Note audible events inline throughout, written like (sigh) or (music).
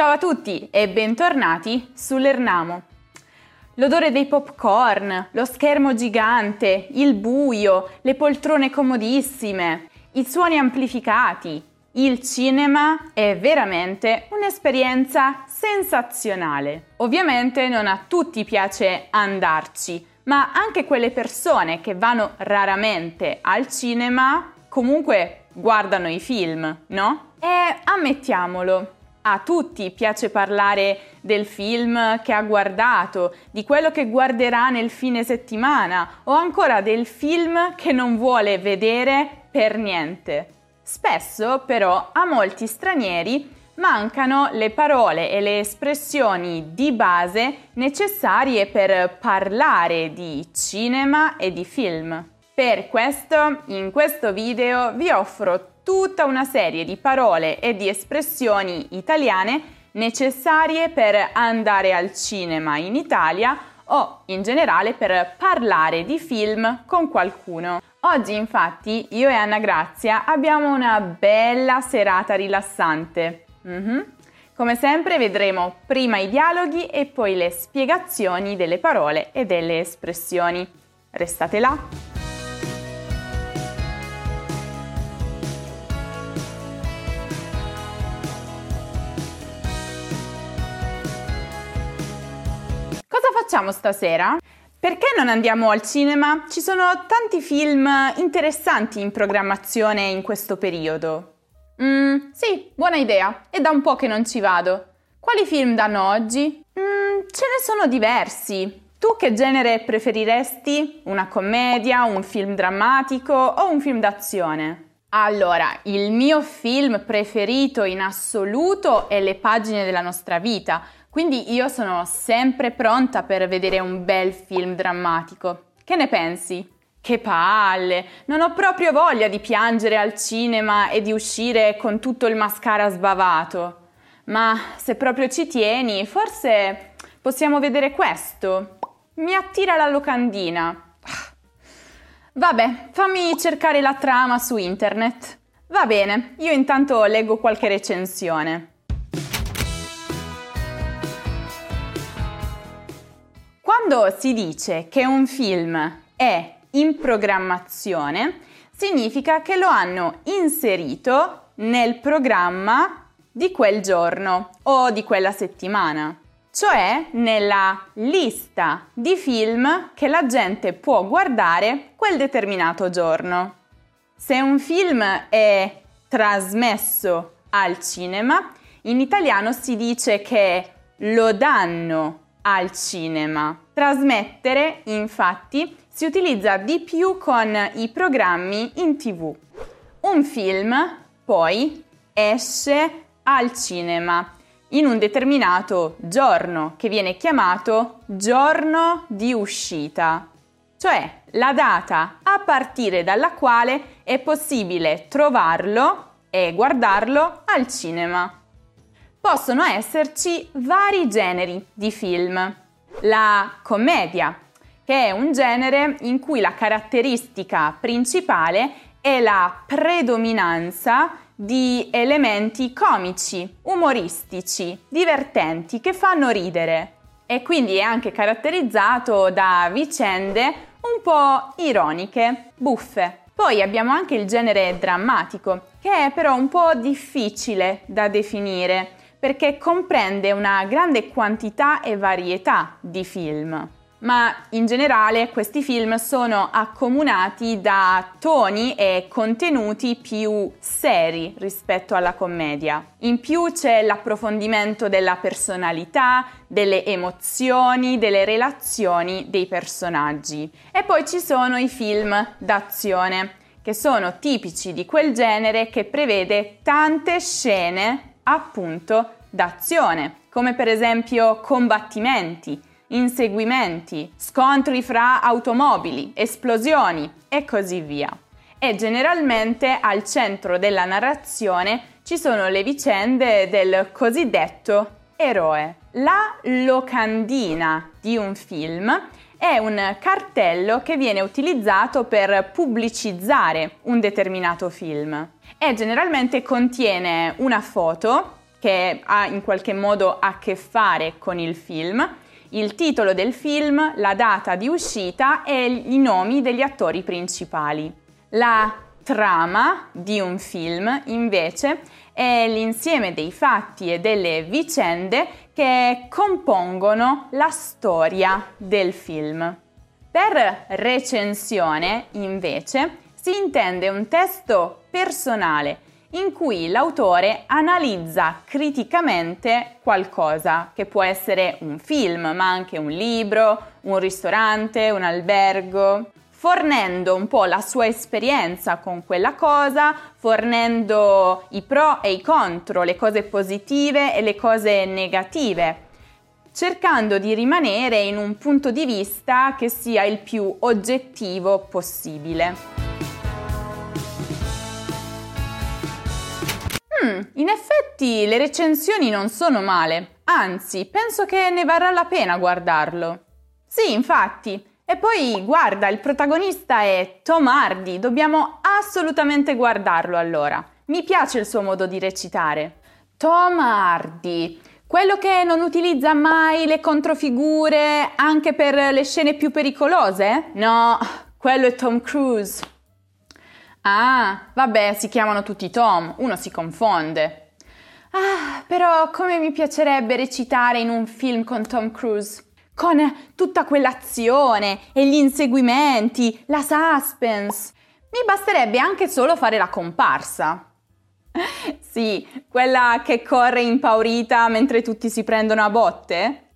Ciao a tutti e bentornati sull'Ernamo. L'odore dei popcorn, lo schermo gigante, il buio, le poltrone comodissime, i suoni amplificati. Il cinema è veramente un'esperienza sensazionale. Ovviamente non a tutti piace andarci, ma anche quelle persone che vanno raramente al cinema comunque guardano i film, no? E ammettiamolo, a tutti piace parlare del film che ha guardato, di quello che guarderà nel fine settimana o ancora del film che non vuole vedere per niente. Spesso però a molti stranieri mancano le parole e le espressioni di base necessarie per parlare di cinema e di film. Per questo, in questo video vi offro tutta una serie di parole e di espressioni italiane necessarie per andare al cinema in Italia o in generale per parlare di film con qualcuno. Oggi infatti io e Anna Grazia abbiamo una bella serata rilassante. Mm-hmm. Come sempre vedremo prima i dialoghi e poi le spiegazioni delle parole e delle espressioni. Restate là! Facciamo stasera? Perché non andiamo al cinema? Ci sono tanti film interessanti in programmazione in questo periodo. Mm, sì, buona idea. È da un po' che non ci vado. Quali film danno oggi? Mm, ce ne sono diversi. Tu che genere preferiresti? Una commedia, un film drammatico o un film d'azione? Allora, il mio film preferito in assoluto è Le pagine della nostra vita quindi io sono sempre pronta per vedere un bel film drammatico. Che ne pensi? Che palle! Non ho proprio voglia di piangere al cinema e di uscire con tutto il mascara sbavato. Ma se proprio ci tieni, forse possiamo vedere questo. Mi attira la locandina. Vabbè, fammi cercare la trama su internet. Va bene, io intanto leggo qualche recensione. Quando si dice che un film è in programmazione, significa che lo hanno inserito nel programma di quel giorno o di quella settimana, cioè nella lista di film che la gente può guardare quel determinato giorno. Se un film è trasmesso al cinema, in italiano si dice che lo danno al cinema. Trasmettere, infatti, si utilizza di più con i programmi in tv. Un film, poi, esce al cinema in un determinato giorno che viene chiamato giorno di uscita, cioè la data a partire dalla quale è possibile trovarlo e guardarlo al cinema possono esserci vari generi di film. La commedia, che è un genere in cui la caratteristica principale è la predominanza di elementi comici, umoristici, divertenti, che fanno ridere e quindi è anche caratterizzato da vicende un po' ironiche, buffe. Poi abbiamo anche il genere drammatico, che è però un po' difficile da definire perché comprende una grande quantità e varietà di film. Ma in generale questi film sono accomunati da toni e contenuti più seri rispetto alla commedia. In più c'è l'approfondimento della personalità, delle emozioni, delle relazioni dei personaggi. E poi ci sono i film d'azione, che sono tipici di quel genere che prevede tante scene appunto d'azione, come per esempio combattimenti, inseguimenti, scontri fra automobili, esplosioni e così via. E generalmente al centro della narrazione ci sono le vicende del cosiddetto eroe. La locandina di un film è un cartello che viene utilizzato per pubblicizzare un determinato film e generalmente contiene una foto che ha in qualche modo a che fare con il film, il titolo del film, la data di uscita e i nomi degli attori principali. La trama di un film, invece, è l'insieme dei fatti e delle vicende che compongono la storia del film. Per recensione, invece, si intende un testo personale in cui l'autore analizza criticamente qualcosa, che può essere un film, ma anche un libro, un ristorante, un albergo, fornendo un po' la sua esperienza con quella cosa, fornendo i pro e i contro, le cose positive e le cose negative, cercando di rimanere in un punto di vista che sia il più oggettivo possibile. Hmm, in effetti le recensioni non sono male, anzi penso che ne varrà la pena guardarlo. Sì, infatti, e poi guarda, il protagonista è Tom Hardy, dobbiamo assolutamente guardarlo allora. Mi piace il suo modo di recitare. Tom Hardy, quello che non utilizza mai le controfigure anche per le scene più pericolose? No, quello è Tom Cruise. Ah, vabbè, si chiamano tutti Tom, uno si confonde. Ah, però come mi piacerebbe recitare in un film con Tom Cruise con tutta quell'azione e gli inseguimenti, la suspense. Mi basterebbe anche solo fare la comparsa. (laughs) sì, quella che corre impaurita mentre tutti si prendono a botte?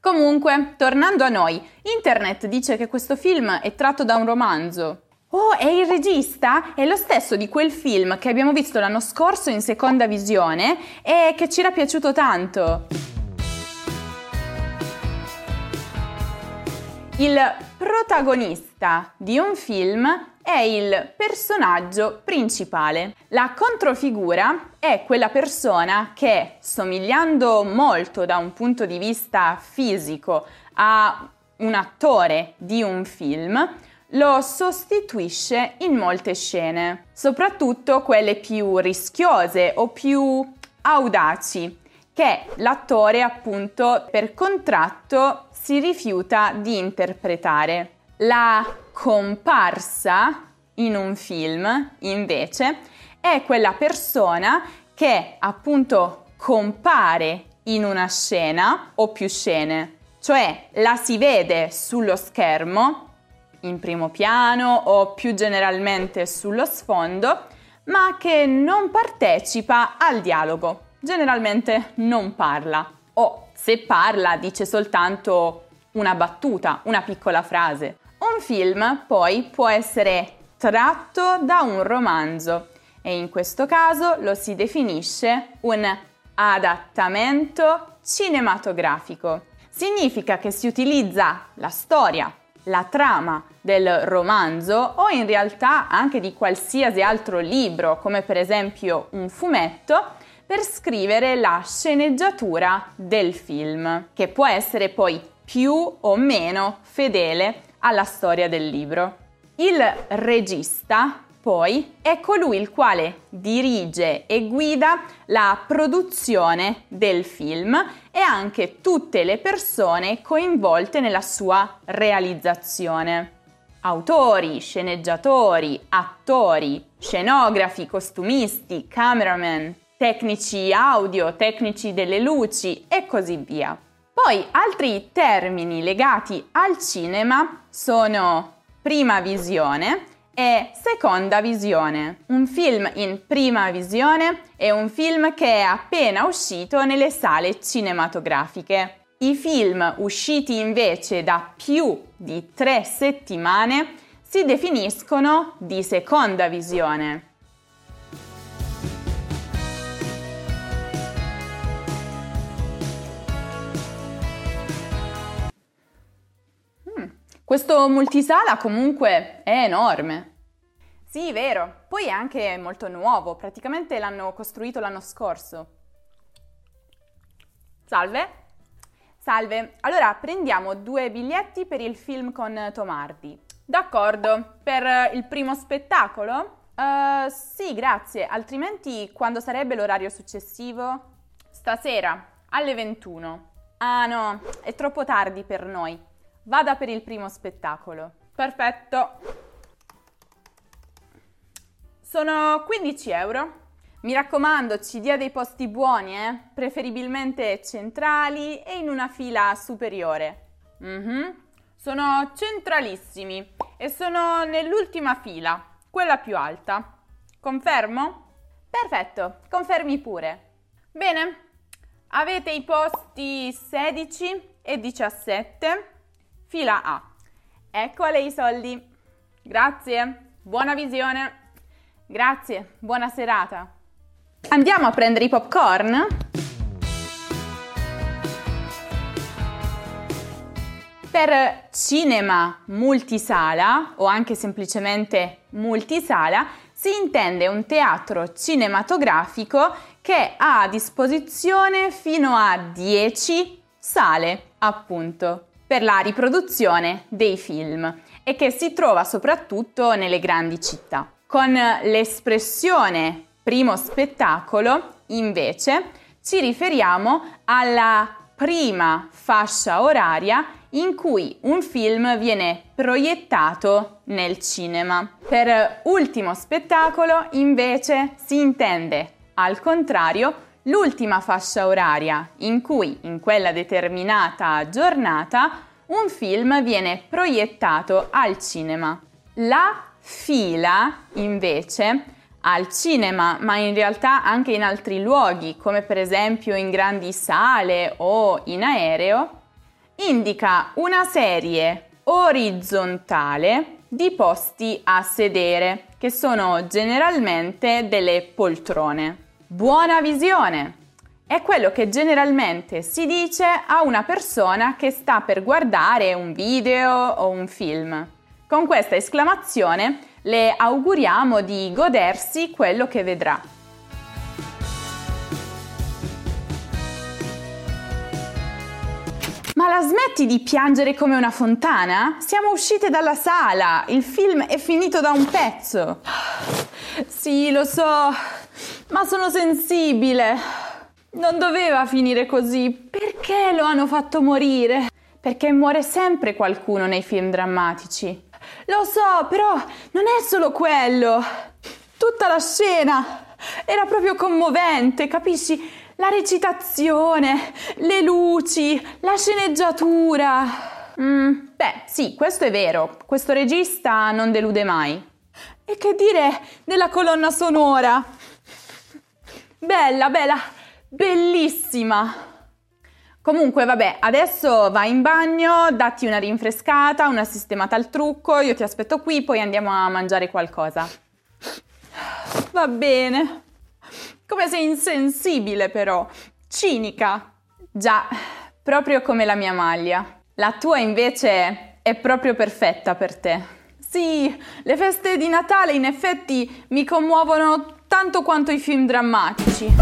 Comunque, tornando a noi, internet dice che questo film è tratto da un romanzo. Oh, e il regista è lo stesso di quel film che abbiamo visto l'anno scorso in seconda visione e che ci era piaciuto tanto. Il protagonista di un film è il personaggio principale. La controfigura è quella persona che, somigliando molto da un punto di vista fisico a un attore di un film, lo sostituisce in molte scene, soprattutto quelle più rischiose o più audaci, che l'attore appunto per contratto si rifiuta di interpretare. La comparsa in un film, invece, è quella persona che appunto compare in una scena o più scene, cioè la si vede sullo schermo, in primo piano o più generalmente sullo sfondo, ma che non partecipa al dialogo, generalmente non parla o se parla dice soltanto una battuta, una piccola frase. Un film poi può essere tratto da un romanzo e in questo caso lo si definisce un adattamento cinematografico. Significa che si utilizza la storia, la trama del romanzo o in realtà anche di qualsiasi altro libro, come per esempio un fumetto, per scrivere la sceneggiatura del film, che può essere poi più o meno fedele alla storia del libro. Il regista poi è colui il quale dirige e guida la produzione del film e anche tutte le persone coinvolte nella sua realizzazione. Autori, sceneggiatori, attori, scenografi, costumisti, cameraman, tecnici audio, tecnici delle luci e così via. Poi altri termini legati al cinema sono prima visione e seconda visione. Un film in prima visione è un film che è appena uscito nelle sale cinematografiche. I film usciti invece da più di tre settimane si definiscono di seconda visione. Questo multisala comunque è enorme. Sì, vero. Poi è anche molto nuovo, praticamente l'hanno costruito l'anno scorso. Salve. Salve. Allora, prendiamo due biglietti per il film con Tomardi. D'accordo. Per il primo spettacolo? Uh, sì, grazie. Altrimenti quando sarebbe l'orario successivo? Stasera alle 21. Ah no, è troppo tardi per noi. Vada per il primo spettacolo. Perfetto. Sono 15 euro. Mi raccomando, ci dia dei posti buoni, eh? preferibilmente centrali e in una fila superiore. Mm-hmm. Sono centralissimi e sono nell'ultima fila, quella più alta. Confermo? Perfetto, confermi pure. Bene, avete i posti 16 e 17, fila A. Ecco a lei i soldi. Grazie, buona visione. Grazie, buona serata. Andiamo a prendere i popcorn? Per cinema multisala o anche semplicemente multisala si intende un teatro cinematografico che ha a disposizione fino a 10 sale, appunto, per la riproduzione dei film e che si trova soprattutto nelle grandi città. Con l'espressione primo spettacolo, invece, ci riferiamo alla prima fascia oraria in cui un film viene proiettato nel cinema. Per ultimo spettacolo, invece, si intende, al contrario, l'ultima fascia oraria in cui in quella determinata giornata un film viene proiettato al cinema. La fila, invece, al cinema, ma in realtà anche in altri luoghi, come per esempio in grandi sale o in aereo, indica una serie orizzontale di posti a sedere, che sono generalmente delle poltrone. Buona visione! È quello che generalmente si dice a una persona che sta per guardare un video o un film. Con questa esclamazione le auguriamo di godersi quello che vedrà. Ma la smetti di piangere come una fontana? Siamo uscite dalla sala, il film è finito da un pezzo. Sì, lo so, ma sono sensibile. Non doveva finire così. Perché lo hanno fatto morire? Perché muore sempre qualcuno nei film drammatici. Lo so, però non è solo quello. Tutta la scena era proprio commovente, capisci? La recitazione, le luci, la sceneggiatura. Mm, beh, sì, questo è vero. Questo regista non delude mai. E che dire della colonna sonora? Bella, bella, bellissima. Comunque, vabbè, adesso vai in bagno, datti una rinfrescata, una sistemata al trucco, io ti aspetto qui, poi andiamo a mangiare qualcosa. Va bene. Come sei insensibile però, cinica. Già, proprio come la mia maglia. La tua invece è proprio perfetta per te. Sì, le feste di Natale in effetti mi commuovono tanto quanto i film drammatici.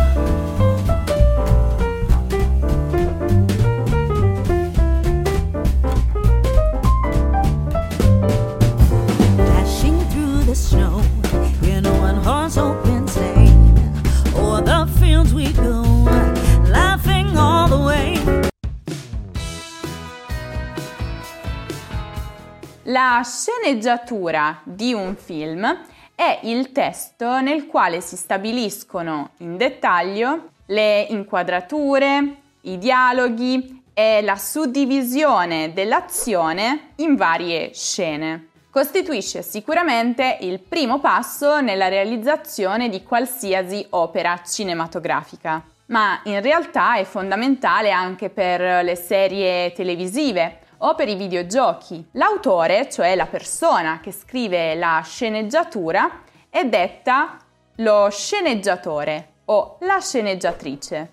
La sceneggiatura di un film è il testo nel quale si stabiliscono in dettaglio le inquadrature, i dialoghi e la suddivisione dell'azione in varie scene. Costituisce sicuramente il primo passo nella realizzazione di qualsiasi opera cinematografica, ma in realtà è fondamentale anche per le serie televisive o per i videogiochi. L'autore, cioè la persona che scrive la sceneggiatura, è detta lo sceneggiatore o la sceneggiatrice.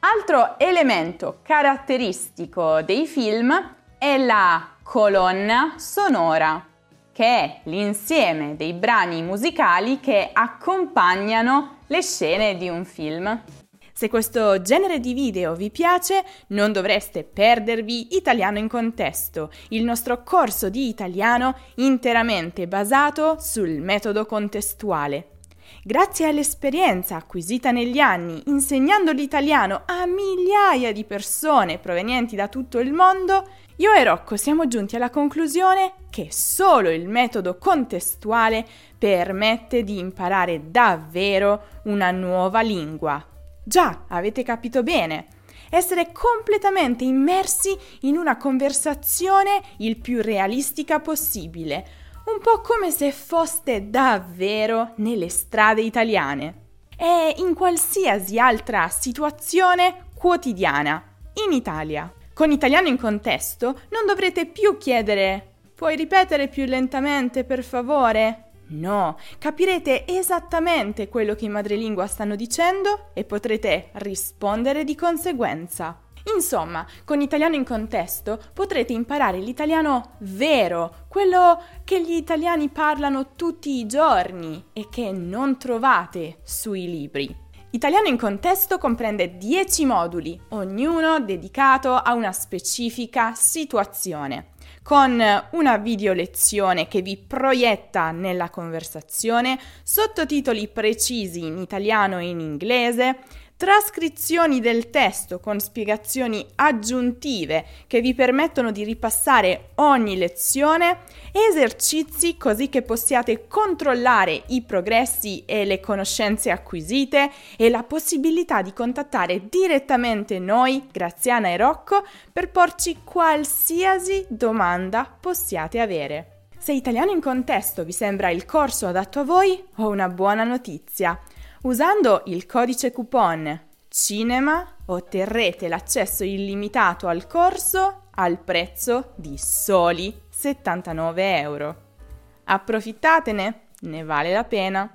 Altro elemento caratteristico dei film è la colonna sonora, che è l'insieme dei brani musicali che accompagnano le scene di un film. Se questo genere di video vi piace, non dovreste perdervi Italiano in contesto, il nostro corso di italiano interamente basato sul metodo contestuale. Grazie all'esperienza acquisita negli anni insegnando l'italiano a migliaia di persone provenienti da tutto il mondo, io e Rocco siamo giunti alla conclusione che solo il metodo contestuale permette di imparare davvero una nuova lingua. Già, avete capito bene. Essere completamente immersi in una conversazione il più realistica possibile, un po' come se foste davvero nelle strade italiane e in qualsiasi altra situazione quotidiana in Italia. Con italiano in contesto non dovrete più chiedere Puoi ripetere più lentamente, per favore? No, capirete esattamente quello che i madrelingua stanno dicendo e potrete rispondere di conseguenza. Insomma, con italiano in contesto potrete imparare l'italiano vero, quello che gli italiani parlano tutti i giorni e che non trovate sui libri. Italiano in contesto comprende 10 moduli, ognuno dedicato a una specifica situazione, con una video lezione che vi proietta nella conversazione, sottotitoli precisi in italiano e in inglese, trascrizioni del testo con spiegazioni aggiuntive che vi permettono di ripassare ogni lezione, esercizi così che possiate controllare i progressi e le conoscenze acquisite e la possibilità di contattare direttamente noi, Graziana e Rocco, per porci qualsiasi domanda possiate avere. Se italiano in contesto vi sembra il corso adatto a voi, ho una buona notizia. Usando il codice coupon Cinema otterrete l'accesso illimitato al corso al prezzo di soli 79 euro. Approfittatene, ne vale la pena.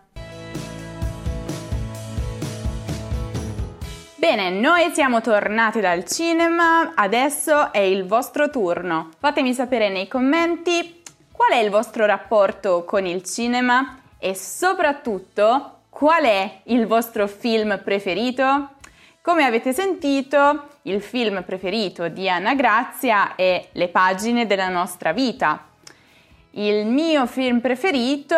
Bene, noi siamo tornati dal cinema, adesso è il vostro turno. Fatemi sapere nei commenti qual è il vostro rapporto con il cinema e soprattutto Qual è il vostro film preferito? Come avete sentito, il film preferito di Anna Grazia è Le pagine della nostra vita. Il mio film preferito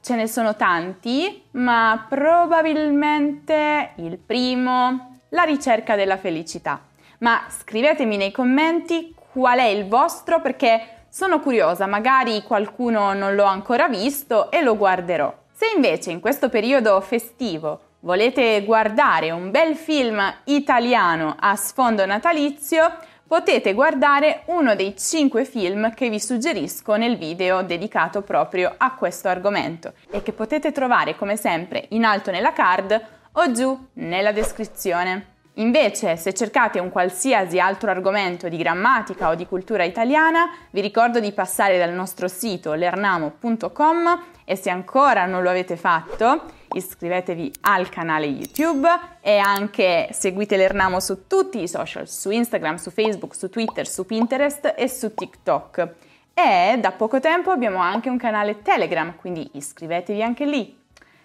ce ne sono tanti, ma probabilmente il primo, La ricerca della felicità. Ma scrivetemi nei commenti qual è il vostro perché sono curiosa, magari qualcuno non l'ho ancora visto e lo guarderò. Se invece in questo periodo festivo volete guardare un bel film italiano a sfondo natalizio, potete guardare uno dei 5 film che vi suggerisco nel video dedicato proprio a questo argomento e che potete trovare come sempre in alto nella card o giù nella descrizione. Invece, se cercate un qualsiasi altro argomento di grammatica o di cultura italiana, vi ricordo di passare dal nostro sito lernamo.com e se ancora non lo avete fatto, iscrivetevi al canale YouTube e anche seguite l'Ernamo su tutti i social, su Instagram, su Facebook, su Twitter, su Pinterest e su TikTok. E da poco tempo abbiamo anche un canale Telegram, quindi iscrivetevi anche lì.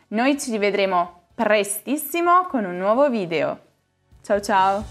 Noi ci rivedremo prestissimo con un nuovo video. Chao, chao.